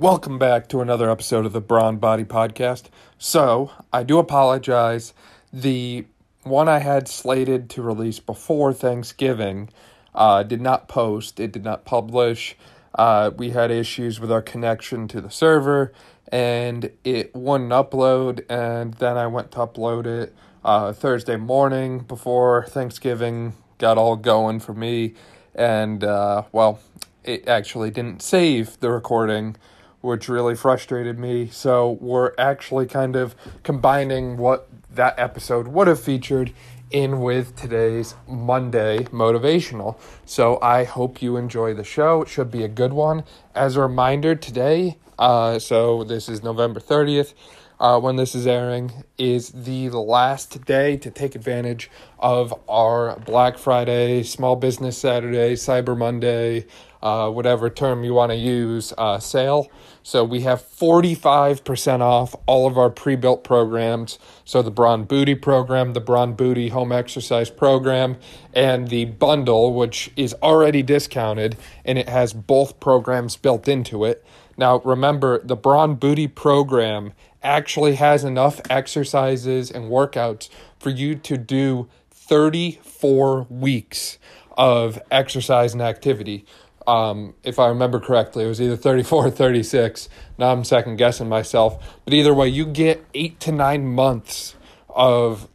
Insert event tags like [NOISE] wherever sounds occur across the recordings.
Welcome back to another episode of the Brawn Body Podcast. So, I do apologize. The one I had slated to release before Thanksgiving uh, did not post, it did not publish. Uh, we had issues with our connection to the server and it wouldn't upload. And then I went to upload it uh, Thursday morning before Thanksgiving got all going for me. And, uh, well, it actually didn't save the recording which really frustrated me. So we're actually kind of combining what that episode would have featured in with today's Monday motivational. So I hope you enjoy the show. It should be a good one. As a reminder, today, uh, so this is November 30th. Uh, when this is airing, is the last day to take advantage of our Black Friday, Small Business Saturday, Cyber Monday, uh, whatever term you want to use, uh, sale. So we have 45% off all of our pre built programs. So the Brawn Booty program, the Brawn Booty home exercise program, and the bundle, which is already discounted and it has both programs built into it. Now, remember, the Brawn Booty program actually has enough exercises and workouts for you to do 34 weeks of exercise and activity. Um, if I remember correctly, it was either 34 or 36. Now I'm second guessing myself. But either way, you get eight to nine months of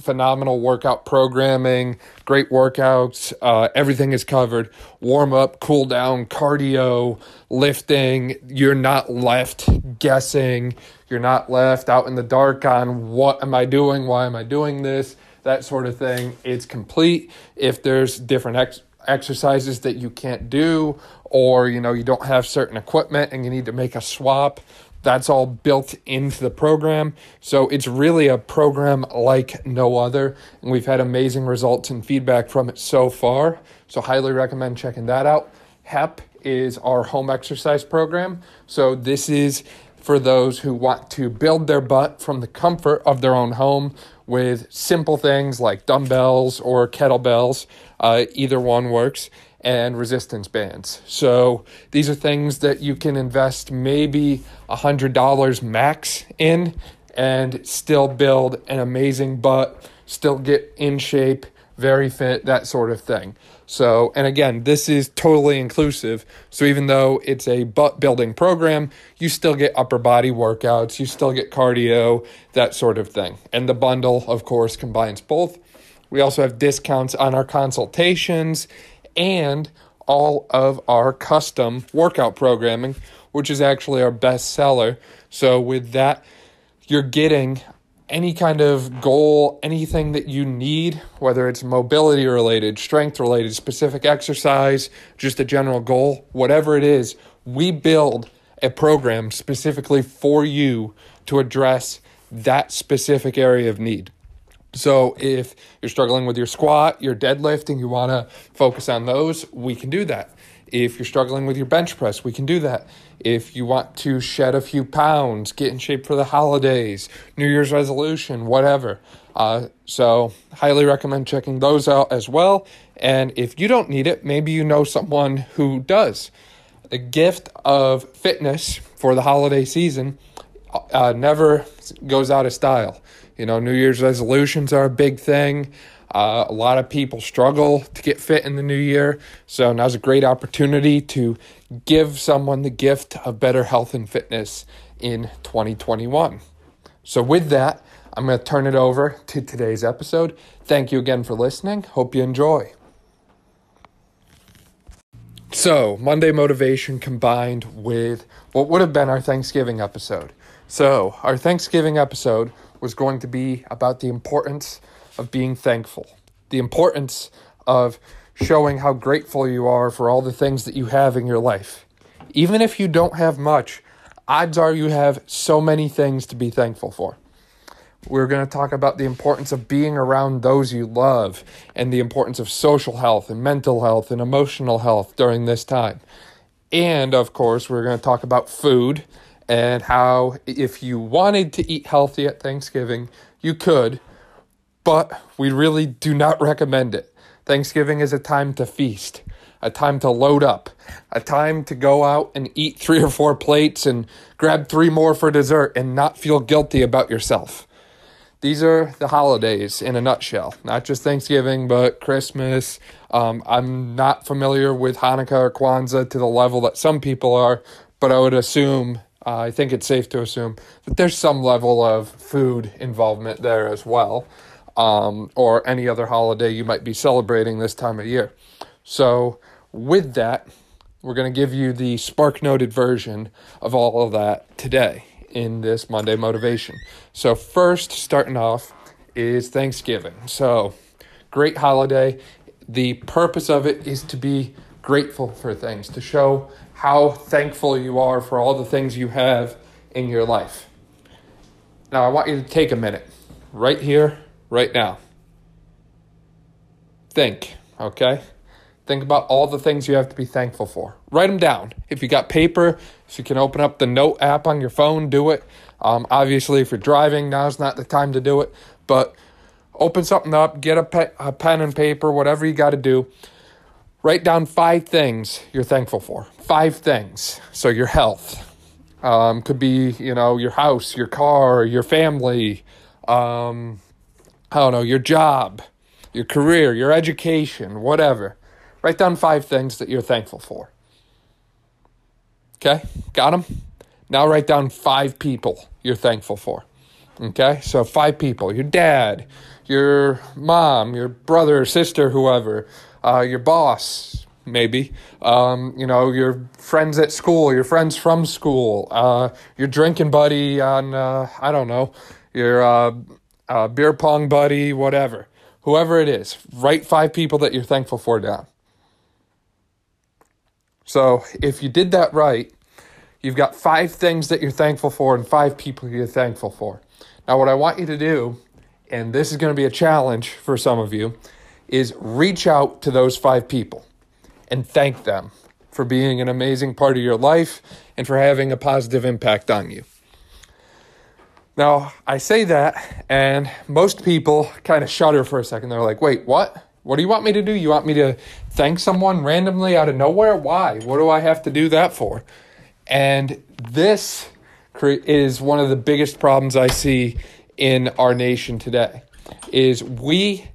phenomenal workout programming, great workouts. Uh, everything is covered warm up, cool down, cardio, lifting. You're not left guessing. You're not left out in the dark on what am I doing? Why am I doing this? That sort of thing. It's complete. If there's different ex- exercises that you can't do or you know you don't have certain equipment and you need to make a swap that's all built into the program. So it's really a program like no other and we've had amazing results and feedback from it so far. So highly recommend checking that out. Hep is our home exercise program. So this is for those who want to build their butt from the comfort of their own home with simple things like dumbbells or kettlebells. Uh, either one works. And resistance bands. So these are things that you can invest maybe $100 max in and still build an amazing butt, still get in shape, very fit, that sort of thing. So, and again, this is totally inclusive. So, even though it's a butt building program, you still get upper body workouts, you still get cardio, that sort of thing. And the bundle, of course, combines both. We also have discounts on our consultations and all of our custom workout programming, which is actually our best seller. So, with that, you're getting any kind of goal, anything that you need, whether it's mobility related, strength related, specific exercise, just a general goal, whatever it is, we build a program specifically for you to address that specific area of need. So if you're struggling with your squat, your deadlift, and you want to focus on those, we can do that. If you're struggling with your bench press, we can do that. If you want to shed a few pounds, get in shape for the holidays, New Year's resolution, whatever. Uh, so, highly recommend checking those out as well. And if you don't need it, maybe you know someone who does. The gift of fitness for the holiday season uh, never goes out of style. You know, New Year's resolutions are a big thing. Uh, a lot of people struggle to get fit in the new year, so now's a great opportunity to give someone the gift of better health and fitness in 2021. So, with that, I'm going to turn it over to today's episode. Thank you again for listening. Hope you enjoy. So, Monday motivation combined with what would have been our Thanksgiving episode. So, our Thanksgiving episode was going to be about the importance of being thankful, the importance of showing how grateful you are for all the things that you have in your life. Even if you don't have much, odds are you have so many things to be thankful for. We're going to talk about the importance of being around those you love and the importance of social health and mental health and emotional health during this time. And of course, we're going to talk about food and how if you wanted to eat healthy at Thanksgiving, you could, but we really do not recommend it. Thanksgiving is a time to feast. a time to load up, a time to go out and eat three or four plates and grab three more for dessert and not feel guilty about yourself. These are the holidays in a nutshell, not just Thanksgiving, but Christmas. Um, I'm not familiar with Hanukkah or Kwanzaa to the level that some people are, but I would assume, uh, I think it's safe to assume, that there's some level of food involvement there as well, um, or any other holiday you might be celebrating this time of year. So, with that, we're going to give you the spark noted version of all of that today in this Monday motivation. So, first, starting off is Thanksgiving. So, great holiday. The purpose of it is to be grateful for things, to show how thankful you are for all the things you have in your life. Now, I want you to take a minute right here, right now. Think, okay? Think about all the things you have to be thankful for. Write them down. If you got paper, if you can open up the note app on your phone, do it. Um, obviously, if you're driving, now's not the time to do it. But open something up, get a, pe- a pen and paper, whatever you got to do. Write down five things you're thankful for. Five things. So your health um, could be, you know, your house, your car, your family. Um, I don't know, your job, your career, your education, whatever. Write down five things that you're thankful for. Okay, got them? Now write down five people you're thankful for. Okay, so five people your dad, your mom, your brother, sister, whoever, uh, your boss, maybe, um, you know, your friends at school, your friends from school, uh, your drinking buddy on, uh, I don't know, your uh, beer pong buddy, whatever. Whoever it is, write five people that you're thankful for down. So if you did that right, you've got five things that you're thankful for and five people you're thankful for. Now, what I want you to do, and this is going to be a challenge for some of you, is reach out to those five people and thank them for being an amazing part of your life and for having a positive impact on you. Now, I say that, and most people kind of shudder for a second. They're like, wait, what? What do you want me to do? You want me to thank someone randomly out of nowhere? Why? What do I have to do that for? And this is one of the biggest problems I see in our nation today is we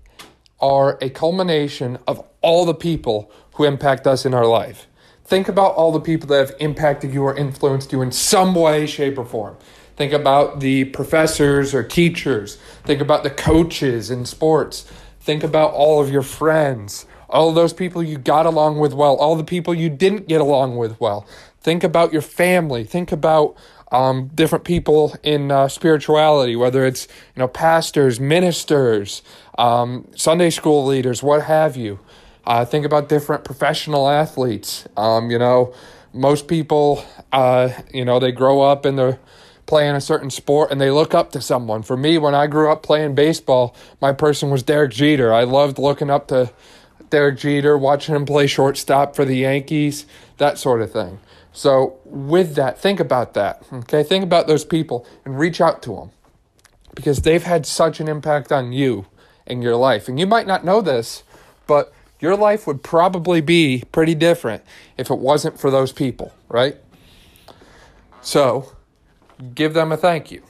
are a culmination of all the people who impact us in our life. Think about all the people that have impacted you or influenced you in some way, shape, or form. Think about the professors or teachers. Think about the coaches in sports. Think about all of your friends, all those people you got along with well, all the people you didn't get along with well. Think about your family. Think about um, different people in uh, spirituality, whether it's you know pastors, ministers, um, Sunday school leaders, what have you. Uh, think about different professional athletes. Um, you know, most people, uh, you know, they grow up in they're playing a certain sport and they look up to someone. For me, when I grew up playing baseball, my person was Derek Jeter. I loved looking up to Derek Jeter, watching him play shortstop for the Yankees, that sort of thing. So, with that, think about that. Okay, think about those people and reach out to them because they've had such an impact on you and your life. And you might not know this, but your life would probably be pretty different if it wasn't for those people, right? So, give them a thank you.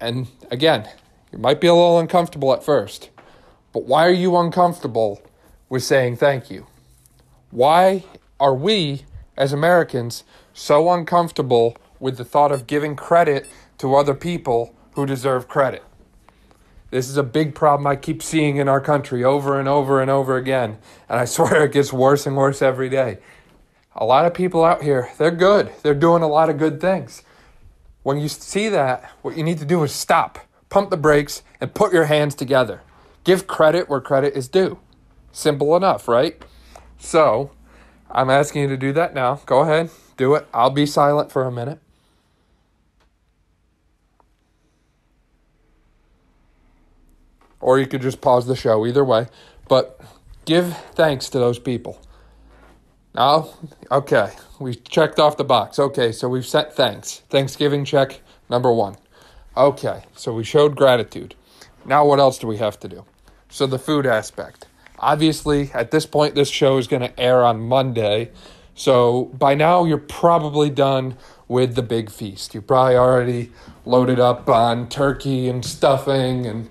And again, you might be a little uncomfortable at first, but why are you uncomfortable with saying thank you? Why are we, as Americans, so uncomfortable with the thought of giving credit to other people who deserve credit? This is a big problem I keep seeing in our country over and over and over again, and I [LAUGHS] swear it gets worse and worse every day. A lot of people out here, they're good. They're doing a lot of good things. When you see that, what you need to do is stop, pump the brakes, and put your hands together. Give credit where credit is due. Simple enough, right? So, I'm asking you to do that now. Go ahead, do it. I'll be silent for a minute. Or you could just pause the show, either way. But give thanks to those people. Now, okay, we checked off the box. Okay, so we've sent thanks. Thanksgiving check number one. Okay, so we showed gratitude. Now, what else do we have to do? So, the food aspect. Obviously, at this point, this show is going to air on Monday. So by now, you're probably done with the big feast. You're probably already loaded up on turkey and stuffing and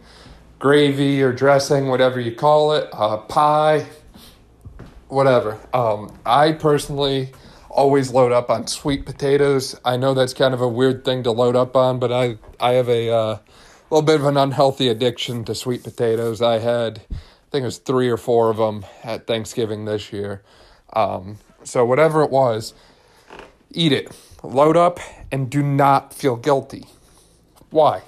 gravy or dressing, whatever you call it, uh, pie, whatever. Um, I personally always load up on sweet potatoes. I know that's kind of a weird thing to load up on, but I I have a uh, little bit of an unhealthy addiction to sweet potatoes. I had I think it was three or four of them at Thanksgiving this year. Um, so whatever it was, eat it. Load up and do not feel guilty. Why?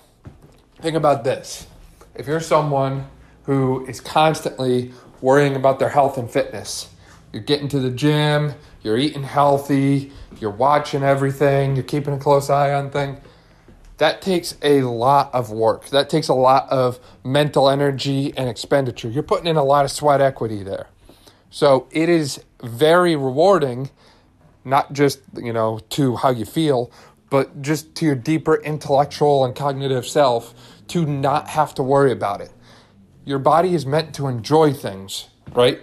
Think about this. If you're someone who is constantly worrying about their health and fitness, you're getting to the gym, you're eating healthy, you're watching everything, you're keeping a close eye on things. That takes a lot of work. That takes a lot of mental energy and expenditure. You're putting in a lot of sweat equity there. So it is very rewarding, not just, you know, to how you feel, but just to your deeper intellectual and cognitive self to not have to worry about it. Your body is meant to enjoy things, right?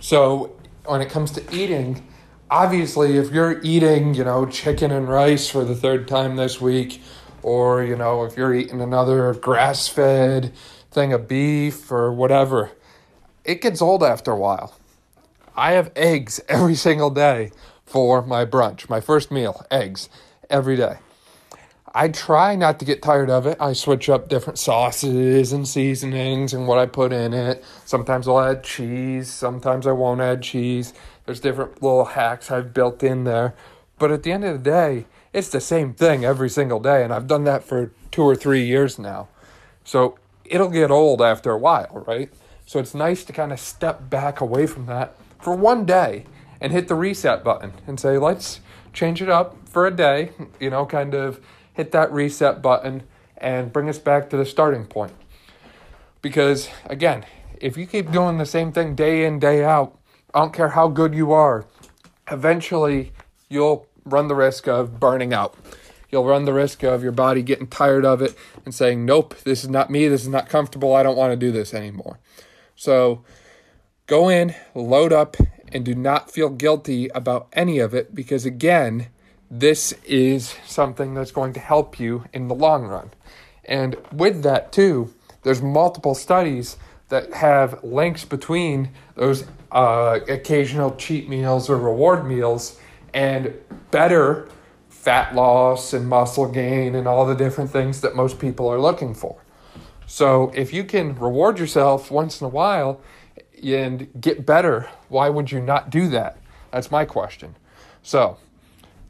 So when it comes to eating, obviously, if you're eating, you know, chicken and rice for the third time this week, or, you know, if you're eating another grass fed thing of beef or whatever, it gets old after a while. I have eggs [LAUGHS] every single day for my brunch, my first meal, eggs every day. I try not to get tired of it. I switch up different sauces and seasonings and what I put in it. Sometimes I'll add cheese, sometimes I won't add cheese. There's different little hacks I've built in there. But at the end of the day, it's the same thing every single day. And I've done that for two or three years now. So it'll get old after a while, right? So it's nice to kind of step back away from that for one day and hit the reset button and say, let's change it up for a day, you know, kind of hit that reset button and bring us back to the starting point. Because again, if you keep doing the same thing day in, day out, I don't care how good you are, eventually you'll run the risk of burning out. You'll run the risk of your body getting tired of it and saying, Nope, this is not me. This is not comfortable. I don't want to do this anymore. So go in, load up, and do not feel guilty about any of it because, again, this is something that's going to help you in the long run. And with that, too, there's multiple studies that have links between those uh, occasional cheat meals or reward meals and better fat loss and muscle gain and all the different things that most people are looking for. So, if you can reward yourself once in a while and get better, why would you not do that? That's my question. So,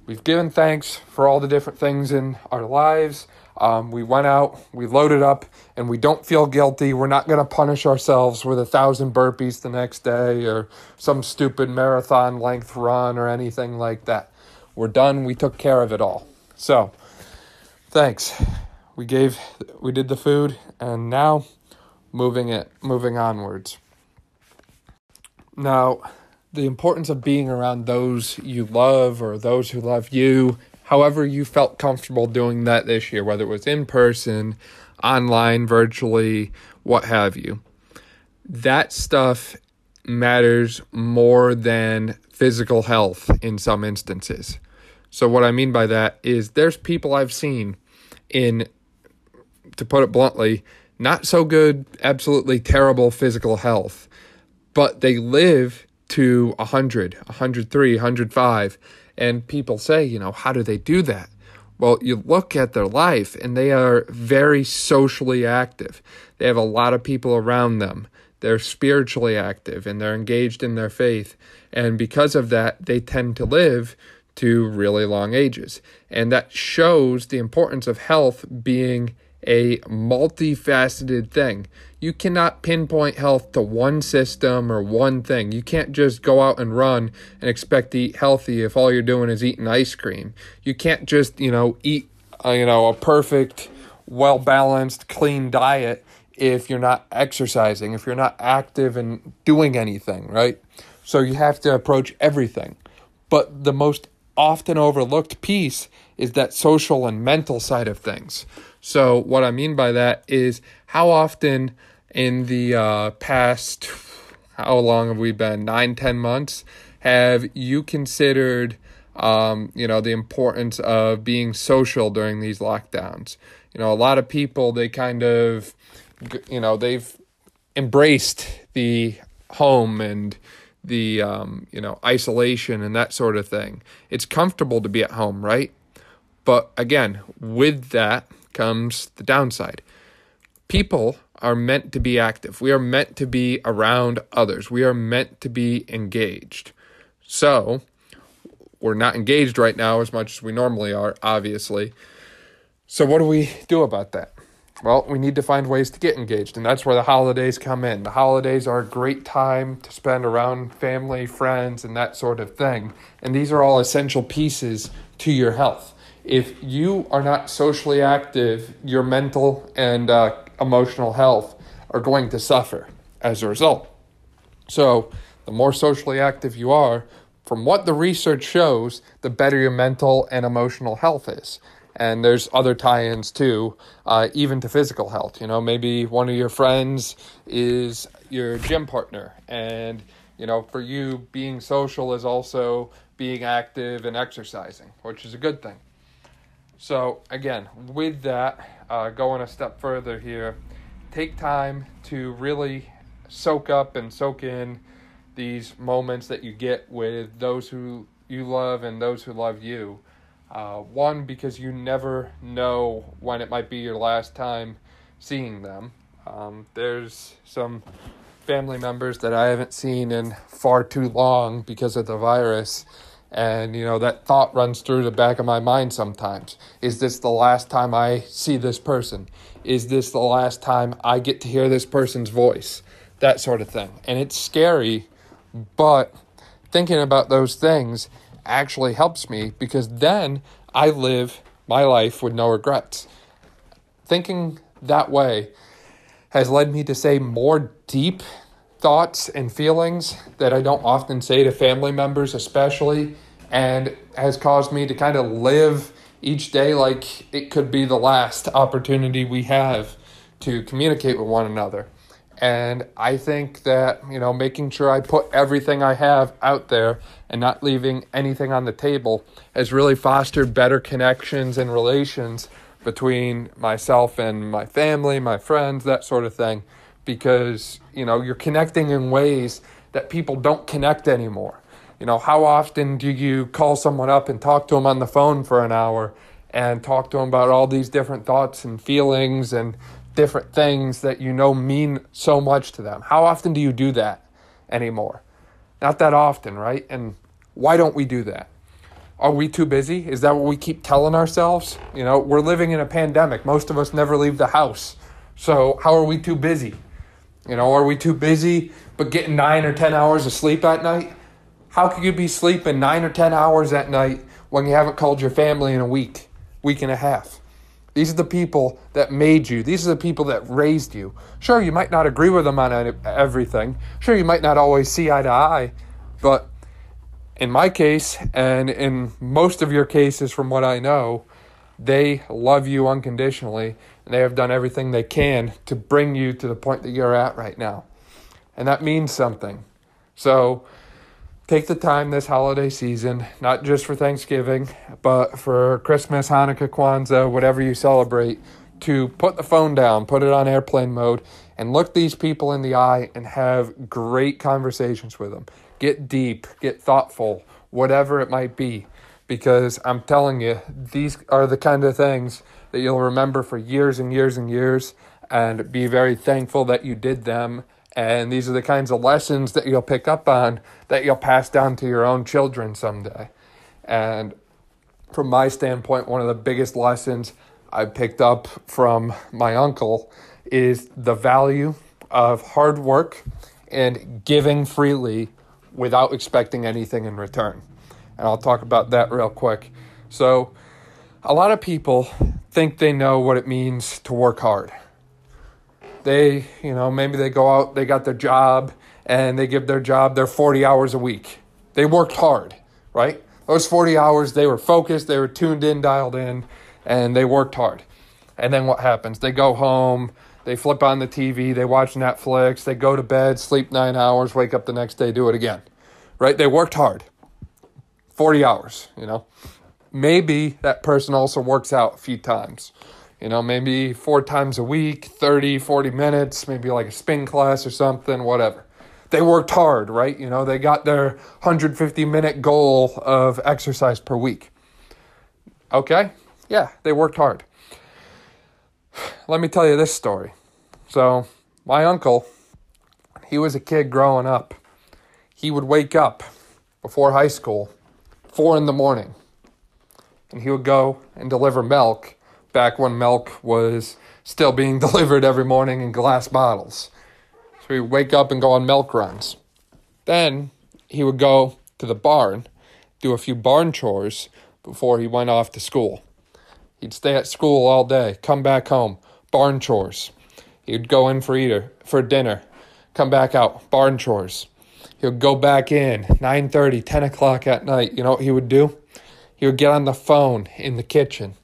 we've given thanks for all the different things in our lives. Um, we went out, we loaded up, and we don't feel guilty. We're not going to punish ourselves with a thousand burpees the next day or some stupid marathon length run or anything like that. We're done. We took care of it all. So, thanks. We gave, we did the food, and now moving it, moving onwards. Now, the importance of being around those you love or those who love you, however you felt comfortable doing that this year, whether it was in person, online, virtually, what have you. That stuff matters more than physical health in some instances. So, what I mean by that is there's people I've seen in, to put it bluntly, not so good, absolutely terrible physical health, but they live to 100, 103, 105. And people say, you know, how do they do that? Well, you look at their life and they are very socially active. They have a lot of people around them. They're spiritually active and they're engaged in their faith. And because of that, they tend to live to really long ages. And that shows the importance of health being a multifaceted thing. You cannot pinpoint health to one system or one thing. You can't just go out and run and expect to eat healthy if all you're doing is eating ice cream. You can't just, you know, eat, uh, you know, a perfect, well balanced, clean diet if you're not exercising, if you're not active and doing anything, right? So you have to approach everything. But the most often overlooked piece is that social and mental side of things. So, what I mean by that is how often in the uh, past, how long have we been? Nine, ten months. Have you considered, um, you know, the importance of being social during these lockdowns? You know, a lot of people they kind of, you know, they've embraced the home and the um, you know isolation and that sort of thing. It's comfortable to be at home, right? But again, with that comes the downside. People are meant to be active. We are meant to be around others. We are meant to be engaged. So, we're not engaged right now as much as we normally are, obviously. So, what do we do about that? Well, we need to find ways to get engaged, and that's where the holidays come in. The holidays are a great time to spend around family, friends, and that sort of thing. And these are all essential pieces to your health. If you are not socially active, your mental and uh, emotional health are going to suffer as a result. So, the more socially active you are, from what the research shows, the better your mental and emotional health is. And there's other tie-ins too uh, even to physical health. You know maybe one of your friends is your gym partner. And you know for you being social is also being active and exercising which is a good thing so again with that uh, going a step further here take time to really soak up and soak in these moments that you get with those who you love and those who love you uh, one, because you never know when it might be your last time seeing them. Um, there's some family members that I haven't seen in far too long because of the virus. And, you know, that thought runs through the back of my mind sometimes. Is this the last time I see this person? Is this the last time I get to hear this person's voice? That sort of thing. And it's scary, but thinking about those things actually helps me because then I live my life with no regrets. Thinking that way has led me to say more deep thoughts and feelings that I don't often say to family members, especially, and has caused me to kind of live each day like it could be the last opportunity we have to communicate with one another. And I think that, you know, making sure I put everything I have out there and not leaving anything on the table has really fostered better connections and relations between myself and my family, my friends, that sort of thing. Because, you know, you're connecting in ways that people don't connect anymore. You know, how often do you call someone up and talk to them on the phone for an hour and talk to them about all these different thoughts and feelings and different things that you know mean so much to them. How often do you do that anymore? Not that often, right? And why don't we do that? Are we too busy? Is that what we keep telling ourselves? You know, we're living in a pandemic. Most of us never leave the house. So, how are we too busy? You know, are we too busy but getting nine or 10 hours of sleep at night? How could you be sleeping nine or 10 hours at night when you haven't called your family in a week, week and a half? These are the people that made you. These are the people that raised you. Sure, you might not agree with them on everything. Sure, you might not always see eye to eye. But in my case, and in most of your cases, from what I know, they love you unconditionally. And they have done everything they can to bring you to the point that you're at right now. And that means something. So, take the time this holiday season, not just for Thanksgiving, but for Christmas, Hanukkah, Kwanzaa, whatever you celebrate, to put the phone down, put it on airplane mode, and look these people in the eye and have great conversations with them. Get deep, get thoughtful, whatever it might be. Because I'm telling you, these are the kind of things that you'll remember for years and years and years and be very thankful that you did them and these are the kinds of lessons that you'll pick up on that you'll pass down to your own children someday. And from my standpoint, one of the biggest lessons I picked up from my uncle is the value of hard work and giving freely without expecting anything in return. And I'll talk about that real quick. So, a lot of people think they know what it means to work hard they, you know, maybe they go out, they got their job, and they give their job their 40 hours a week. They worked hard, right? Those 40 hours, they were focused, they were tuned in, dialed in, and they worked hard. And then what happens? They go home They flip on the TV, they watch Netflix, they go to bed, sleep nine hours, wake up the next day, do it again. Right? They worked hard. 40 hours, you know. Maybe that person also works out a few times. You know, maybe four times a week, 30, 40 minutes, maybe like a spin class or something, whatever. They worked hard, right? You know, they got their 150 minute goal of exercise per week. Okay? Yeah, they worked hard. Let me tell you this story. So, my uncle, he was a kid growing up. He would wake up before high school, four in the morning, and he would go and deliver milk back when milk was still being [LAUGHS] delivered every morning in glass bottles. So he'd wake up and go on milk runs. Then he would go to the barn, do a few barn chores before he went off to school. He'd stay at school all day, come back home, barn chores. He'd go in for eater for dinner, come back out, barn chores. He would go back in 9:30, 10 o'clock at night. You know what he would do? He would get on the phone in the kitchen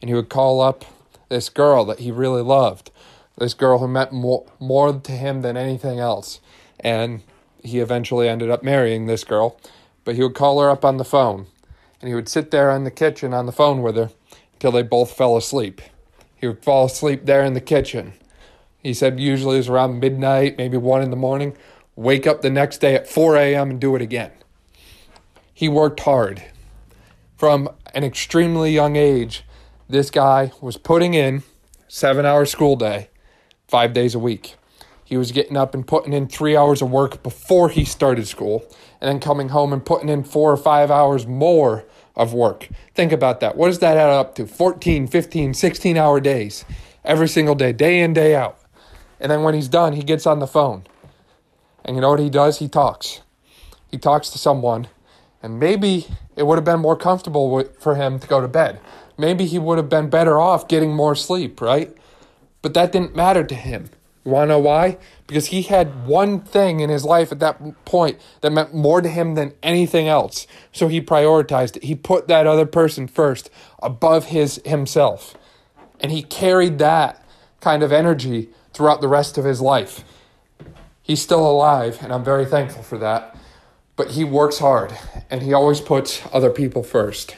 and he would call up this girl that he really loved, this girl who meant more, more to him than anything else. And he eventually ended up marrying this girl, but he would call her up on the phone, and he would sit there in the kitchen on the phone with her until they both fell asleep. He would fall asleep there in the kitchen. He said usually it was around midnight, maybe 1 in the morning, wake up the next day at 4 a.m. and do it again. He worked hard. From an extremely young age, this guy was putting in seven hour school day, five days a week. He was getting up and putting in three hours of work before he started school, and then coming home and putting in four or five hours more of work. Think about that. What does that add up to? 14, 15, 16 hour days every single day, day in, day out. And then when he's done, he gets on the phone. And you know what he does? He talks. He talks to someone, and maybe it would have been more comfortable for him to go to bed maybe he would have been better off getting more sleep, right? But that didn't matter to him. You want to know why? Because he had one thing in his life at that point that meant more to him than anything else. So he prioritized it. He put that other person first above his himself. And he carried that kind of energy throughout the rest of his life. He's still alive, and I'm very thankful for that. But he works hard, and he always puts other people first.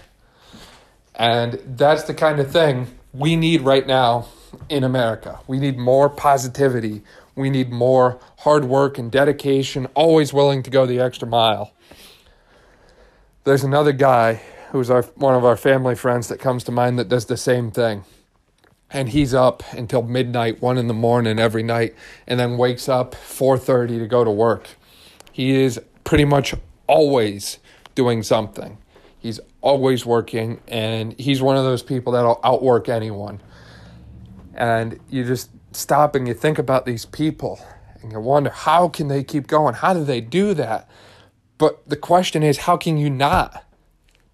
And that's the kind of thing we need right now in America. We need more positivity. We need more hard work and dedication, always willing to go the extra mile. There's another guy who's our one of our family friends that comes to mind that does the same thing. And he's up until midnight, 1 in the morning every night and then wakes up 4:30 to go to work. He is pretty much always doing something. He's always working, and he's one of those people that'll outwork anyone. And you just stop and you think about these people, and you wonder how can they keep going? How do they do that? But the question is, how can you not?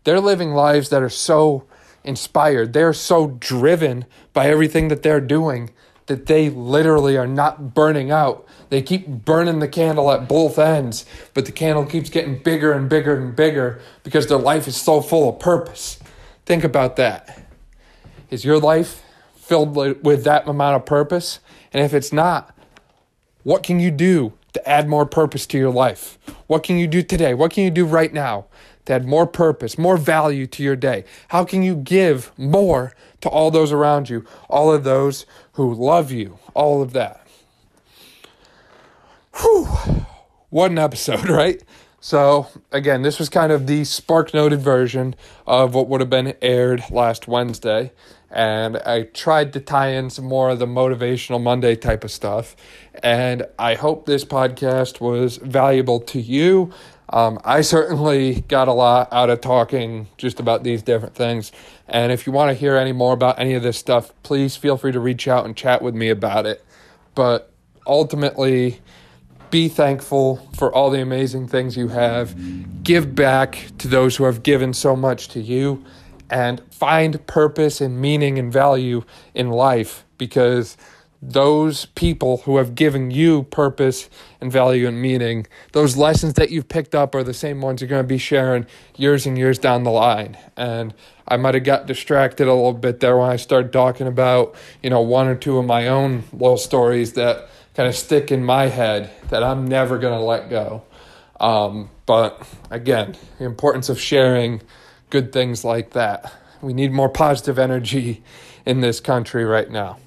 They're living lives that are so inspired. They're so driven by everything that they're doing that they literally are not burning out. They keep burning the candle at both ends, but the candle keeps getting bigger and bigger and bigger because their life is so full of purpose. Think about that. Is your life filled with that amount of purpose? And if it's not, what can you do to add more purpose to your life? What can you do today? What can you do right now to add more purpose, more value to your day? How can you give more to all those around you, all of those who love you, all of that? Whew. What an episode, [LAUGHS] right? So, again, this was kind of the spark noted version of what would have been aired last Wednesday. And I tried to tie in some more of the motivational Monday type of stuff. And I hope this podcast was valuable to you. Um, I certainly got a lot out of talking just about these different things. And if you want to hear any more about any of this stuff, please feel free to reach out and chat with me about it. But ultimately, be thankful for all the amazing things you have. Give back to those who have given so much to you. And find purpose and meaning and value in life because those people who have given you purpose and value and meaning, those lessons that you've picked up are the same ones you're going to be sharing years and years down the line. And I might have got distracted a little bit there when I started talking about, you know, one or two of my own little stories that kind of stick in my head that I'm never going to let go. Um, but again, the importance of sharing good things like that. We need more positive energy in this country right now.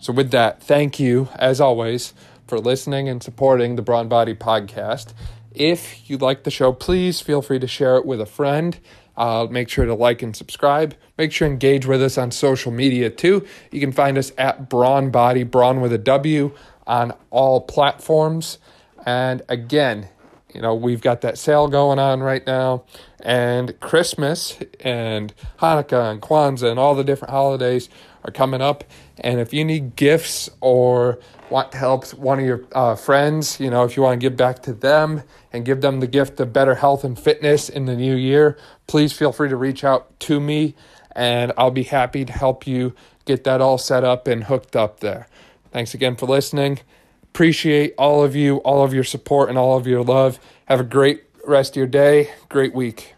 So, with that, thank you, as always, for listening and supporting the Brawn Body Podcast. If you like the show, please feel free to share it with a friend. Uh, make sure to like and subscribe. Make sure engage with us on social media too. You can find us at Brawn Body, Brawn with a W, on all platforms. And again, you know, we've got that sale going on right now, and Christmas and Hanukkah and Kwanzaa and all the different holidays are coming up. And if you need gifts or want to help one of your uh, friends, you know, if you want to give back to them and give them the gift of better health and fitness in the new year, please feel free to reach out to me and I'll be happy to help you get that all set up and hooked up there. Thanks again for listening. Appreciate all of you, all of your support, and all of your love. Have a great rest of your day, great week.